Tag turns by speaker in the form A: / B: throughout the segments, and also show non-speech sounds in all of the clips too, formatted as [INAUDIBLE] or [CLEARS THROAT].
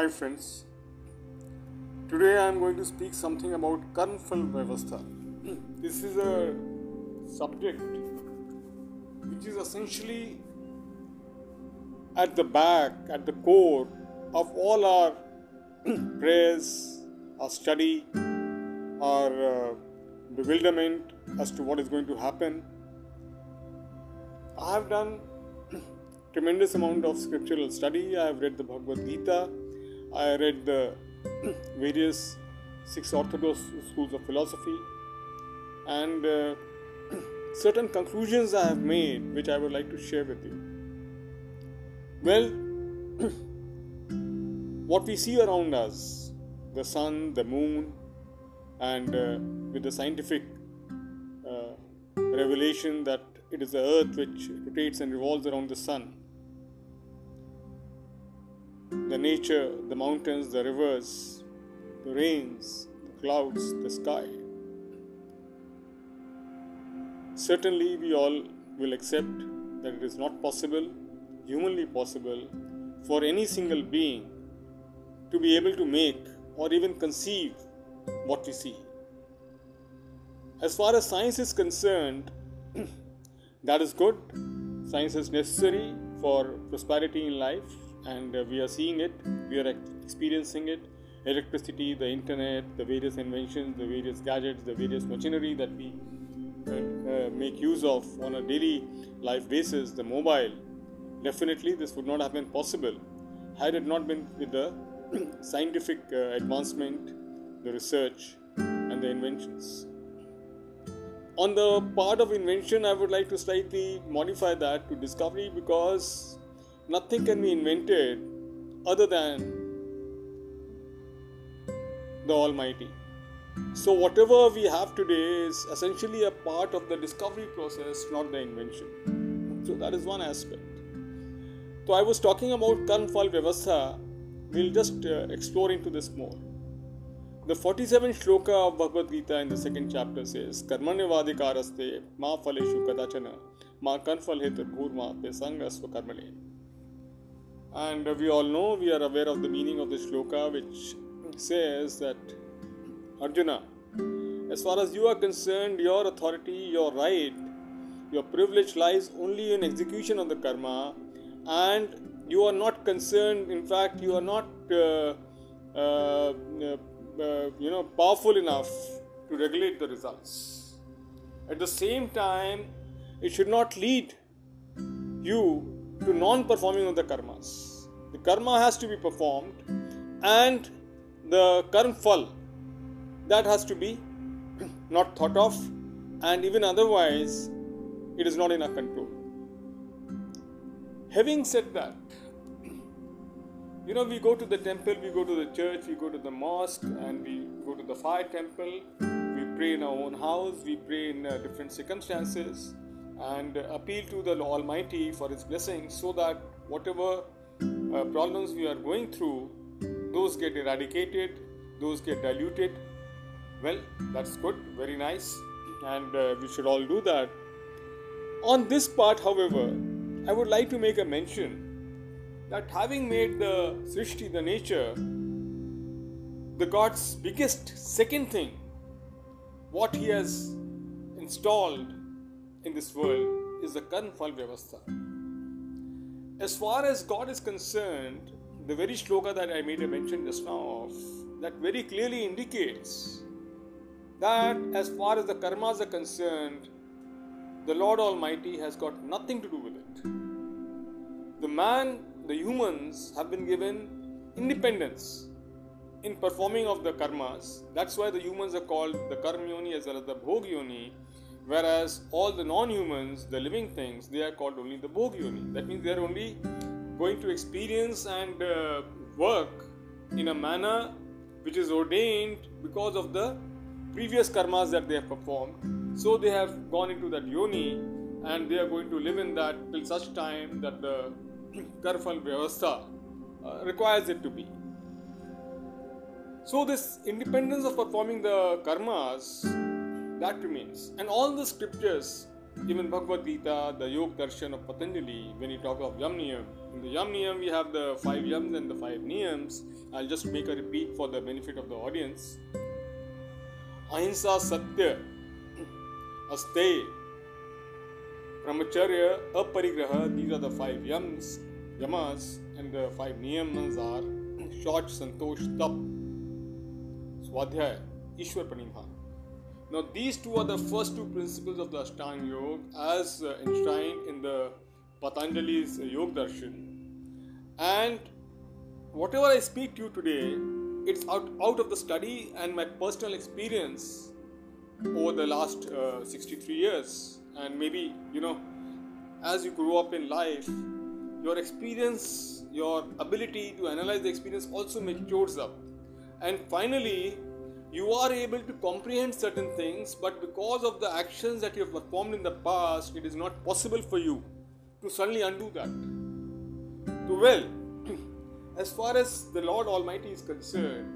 A: Hi friends. Today I am going to speak something about Karmfal Vyavastha. [CLEARS THROAT] This is a subject which is essentially at the back, at the core of all our [CLEARS THROAT] prayers, our study, our uh, bewilderment as to what is going to happen. I have done [CLEARS THROAT] tremendous amount of scriptural study. I have read the Bhagavad Gita. I read the [CLEARS THROAT] various six orthodox schools of philosophy, and uh, [CLEARS THROAT] certain conclusions I have made, which I would like to share with you. Well, [CLEARS THROAT] what we see around us, the sun, the moon, and uh, with the scientific uh, revelation that it is the earth which rotates and revolves around the sun the nature, the mountains, the rivers, the rains, the clouds, the sky. Certainly, we all will accept that it is not possible, humanly possible, for any single being to be able to make or even conceive what we see. As far as science is concerned, [CLEARS THROAT] that is good. Science is necessary for prosperity in life, and uh, we are seeing it, we are experiencing it. Electricity, the internet, the various inventions, the various gadgets, the various machinery that we uh, uh, make use of on a daily life basis, the mobile. Definitely, this would not have been possible had it not been with the [CLEARS THROAT] scientific advancement, the research, and the inventions. On the part of invention, I would like to slightly modify that to discovery because nothing can be invented other than the Almighty. So, whatever we have today is essentially a part of the discovery process, not the invention. So, that is one aspect. So, I was talking about Karmfal Vyavastha. We'll just uh, explore into this more. The 47th shloka of Bhagavad Gita in the second chapter says, Karmanyavadikaraste ma phaleshu kadachana ma kanfal hetur bhurma karmale. And we all know, we are aware of the meaning of this shloka, which says that Arjuna, as far as you are concerned, your authority, your right, your privilege lies only in execution of the karma, and you are not concerned. In fact, you are not, uh, uh, uh, you know, powerful enough to regulate the results. At the same time, it should not lead you to non performing of the karmas. The karma has to be performed and the karmfal that has to be [CLEARS THROAT] not thought of and even otherwise it is not in our control. Having said that, [CLEARS THROAT] you know, we go to the temple, we go to the church, we go to the mosque, and we go to the fire temple, we pray in our own house, we pray in uh, different circumstances and appeal to the Almighty for His blessing so that whatever uh, problems we are going through, those get eradicated, those get diluted. Well, that's good, very nice, and uh, we should all do that. On this part, however, I would like to make a mention that having made the Srishti, the nature, the God's biggest second thing, what He has installed in this world is the Karmfal Vyavastha. As far as God is concerned, the very shloka that I made a mention just now of, that very clearly indicates that as far as the karmas are concerned, the Lord Almighty has got nothing to do with it. The man, the humans have been given independence in performing of the karmas. That's why the humans are called the karmyoni as well as the bhogyoni Whereas all the non humans, the living things, they are called only the Bhogyoni. That means they are only going to experience and uh, work in a manner which is ordained because of the previous karmas that they have performed. So they have gone into that yoni and they are going to live in that till such time that the [CLEARS THROAT] karmfal vyavastha uh, requires it to be. So, this independence of performing the karmas that remains. And all the scriptures even Bhagavad Gita, the Yoga Darshan of Patanjali, when you talk of Yam Niyam, in the Yam Niyam we have the five Yams and the five Niyams. I'll just make a repeat for the benefit of the audience. Ahimsa Satya, [CLEARS THROAT] Aste, Brahmacharya, Aparigraha, these are the five Yams, Yamas, and the five Niyamas are [CLEARS THROAT] Shauch, Santosh, Tap, Swadhyaya, Ishwar. Now, these two are the first two principles of the Ashtanga Yoga as uh, enshrined in the Patanjali's uh, Yoga Darshan. And whatever I speak to you today, it's out, out of the study and my personal experience over the last uh, 63 years. And maybe, you know, as you grow up in life, your experience, your ability to analyze the experience also matures up. And finally, you are able to comprehend certain things, but because of the actions that you have performed in the past, it is not possible for you to suddenly undo that. To well, [CLEARS THROAT] as far as the Lord Almighty is concerned,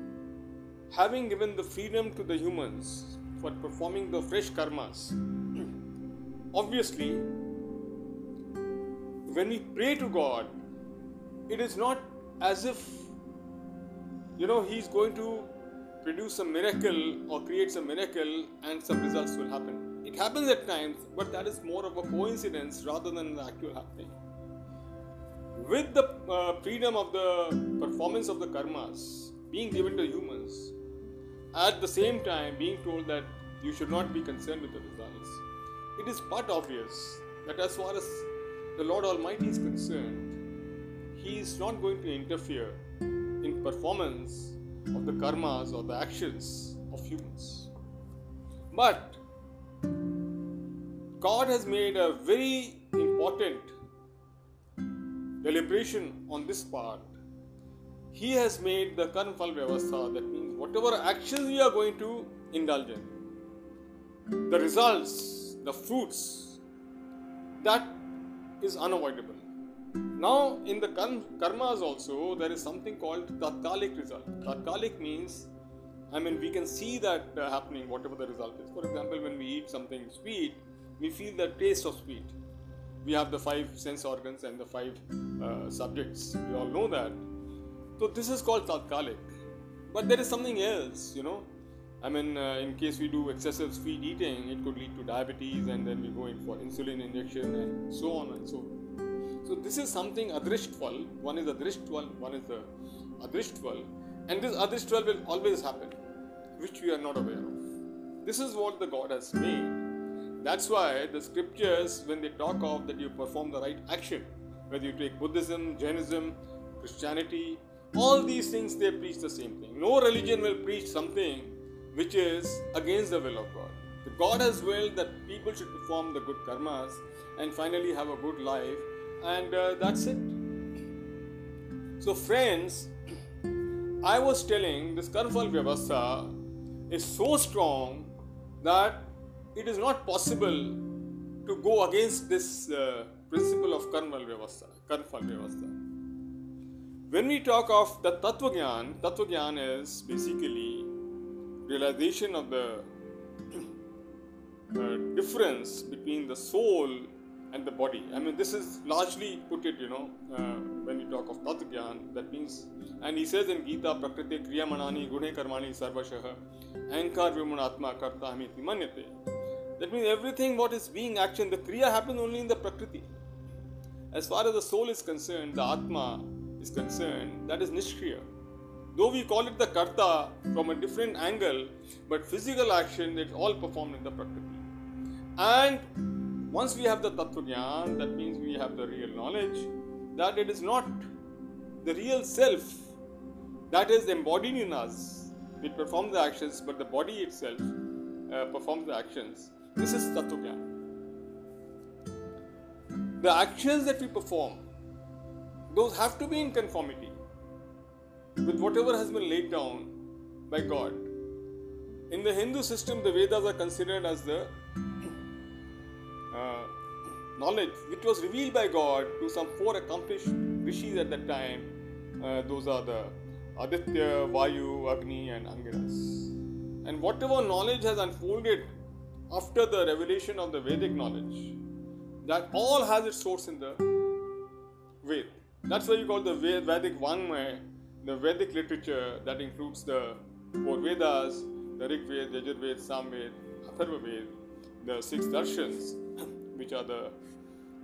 A: having given the freedom to the humans for performing the fresh karmas, [CLEARS THROAT] obviously, when we pray to God, it is not as if you know He's going to produce a miracle or creates a miracle and some results will happen. It happens at times, but that is more of a coincidence rather than the actual happening. With the uh, freedom of the performance of the karmas being given to humans, at the same time being told that you should not be concerned with the results, it is but obvious that as far as the Lord Almighty is concerned, He is not going to interfere in performance of the karmas or the actions of humans. But God has made a very important deliberation on this part. He has made the karmfal vyavastha, that means whatever actions we are going to indulge in, the results, the fruits, that is unavoidable. Now, in the karmas also, there is something called tatkalik result. Tatkalik means, I mean, we can see that uh, happening, whatever the result is. For example, when we eat something sweet, we feel the taste of sweet. We have the five sense organs and the five uh, subjects. We all know that. So, this is called tatkalik. But there is something else, you know. I mean, uh, in case we do excessive sweet eating, it could lead to diabetes, and then we go in for insulin injection, and so on and so on. So this is something adrishtval. One is adrishtval, one is uh, the adrishtval, and this adrishtval will always happen, which we are not aware of. This is what the God has made. That's why the scriptures, when they talk of that you perform the right action, whether you take Buddhism, Jainism, Christianity, all these things they preach the same thing. No religion will preach something which is against the will of God. The God has willed that people should perform the good karmas and finally have a good life and uh, that's it. So, friends, I was telling this Karmfal Vyavastha is so strong that it is not possible to go against this uh, principle of. Karmfal Vyavastha. When we talk of the Tattvagyan, Tattvagyan is basically realization of the [CLEARS THROAT] uh, difference between the soul and the body. I mean, this is largely put it, you know, uh, when we talk of Tattva that means, and he says in Gita, Prakriti Kriya Manani Gune Karmani Sarvashaha Ankar Vimanatma Karta Hamiti Manyate. That means everything what is being action, the Kriya happens only in the Prakriti. As far as the soul is concerned, the Atma is concerned, that is Nishkriya. Though we call it the Karta from a different angle, but physical action, it's all performed in the Prakriti. And once we have the Tattva that means we have the real knowledge that it is not the real self that is embodied in us. We perform the actions, but the body itself uh, performs the actions. This is Tattva The actions that we perform, those have to be in conformity with whatever has been laid down by God. In the Hindu system, the Vedas are considered as the knowledge which was revealed by God to some four accomplished rishis at that time. Uh, those are the Aditya, Vayu, Agni, and Angiras. And whatever knowledge has unfolded after the revelation of the Vedic knowledge, that all has its source in the Ved. That's why you call the Vedic Vangmaya, the Vedic literature that includes the four Vedas, the Rig Veda, Yajur Veda, Samved, Atharva Veda, the six darshans, which are the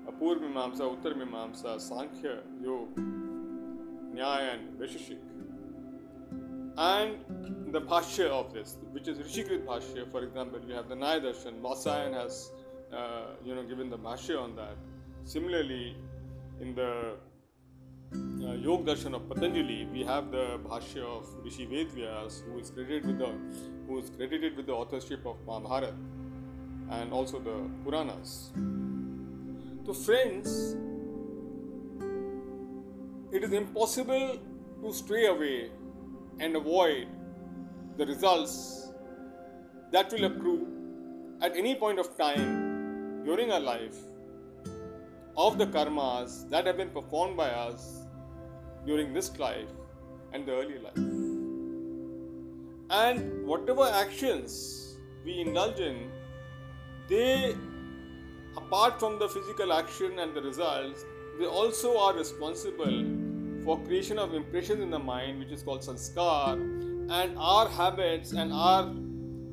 A: Apurva Mimamsa, Uttar Mimamsa, Sankhya, Yoga, Nyaya, and Vaisheshik. And the Bhashya of this, which is Rishikrit Bhashya, for example, you have the Nyaya Darshan, Vatsyayan has uh, you know given the Bhashya on that. Similarly, in the uh, Darshan of Patanjali, we have the Bhashya of Rishi Vedvyas, who is credited with the who is credited with the authorship of Mahabharata and also the Puranas. So, friends, it is impossible to stray away and avoid the results that will accrue at any point of time during our life of the karmas that have been performed by us during this life and the early life. And whatever actions we indulge in, they, apart from the physical action and the results, they also are responsible for creation of impressions in the mind, which is called sanskar, and our habits and our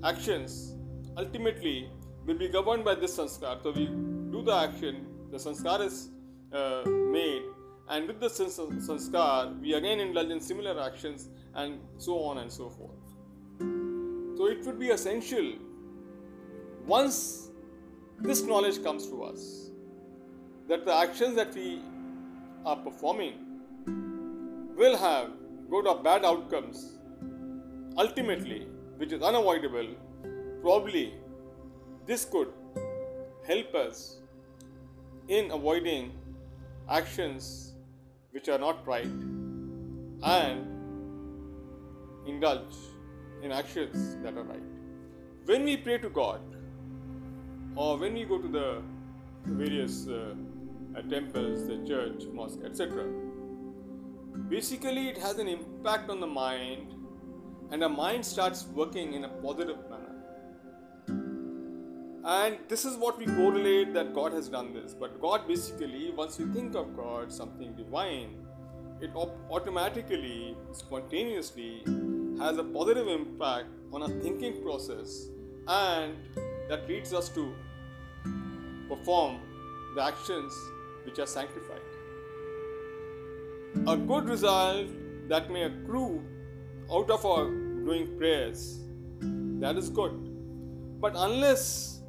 A: actions ultimately will be governed by this sanskar. So we do the action, the sanskar is uh, made, and with the sanskar, we again indulge in similar actions, and so on and so forth. So it would be essential once this knowledge comes to us that the actions that we are performing will have good or bad outcomes ultimately, which is unavoidable, probably this could help us in avoiding actions which are not right and indulge in actions that are right. When we pray to God, or when we go to the various uh, temples, the church, mosque, etc., basically it has an impact on the mind, and the mind starts working in a positive manner. And this is what we correlate that God has done this. But God basically, once we think of God, something divine, it op- automatically, spontaneously has a positive impact on our thinking process and that leads us to perform the actions which are sanctified. A good result that may accrue out of our doing prayers, that is good. But unless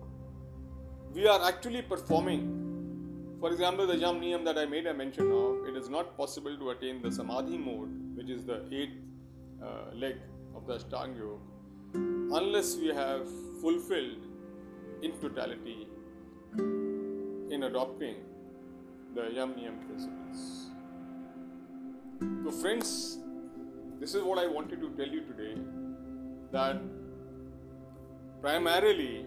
A: we are actually performing, for example, the Yam Niyam that I made a mention of, it is not possible to attain the Samadhi mode, which is the eighth uh, leg of the Ashtanga Yoga, unless we have fulfilled in totality in adopting the Yam Niyam principles. So, friends, this is what I wanted to tell you today that primarily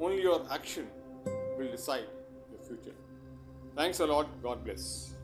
A: only your action will decide your future. Thanks a lot. God bless.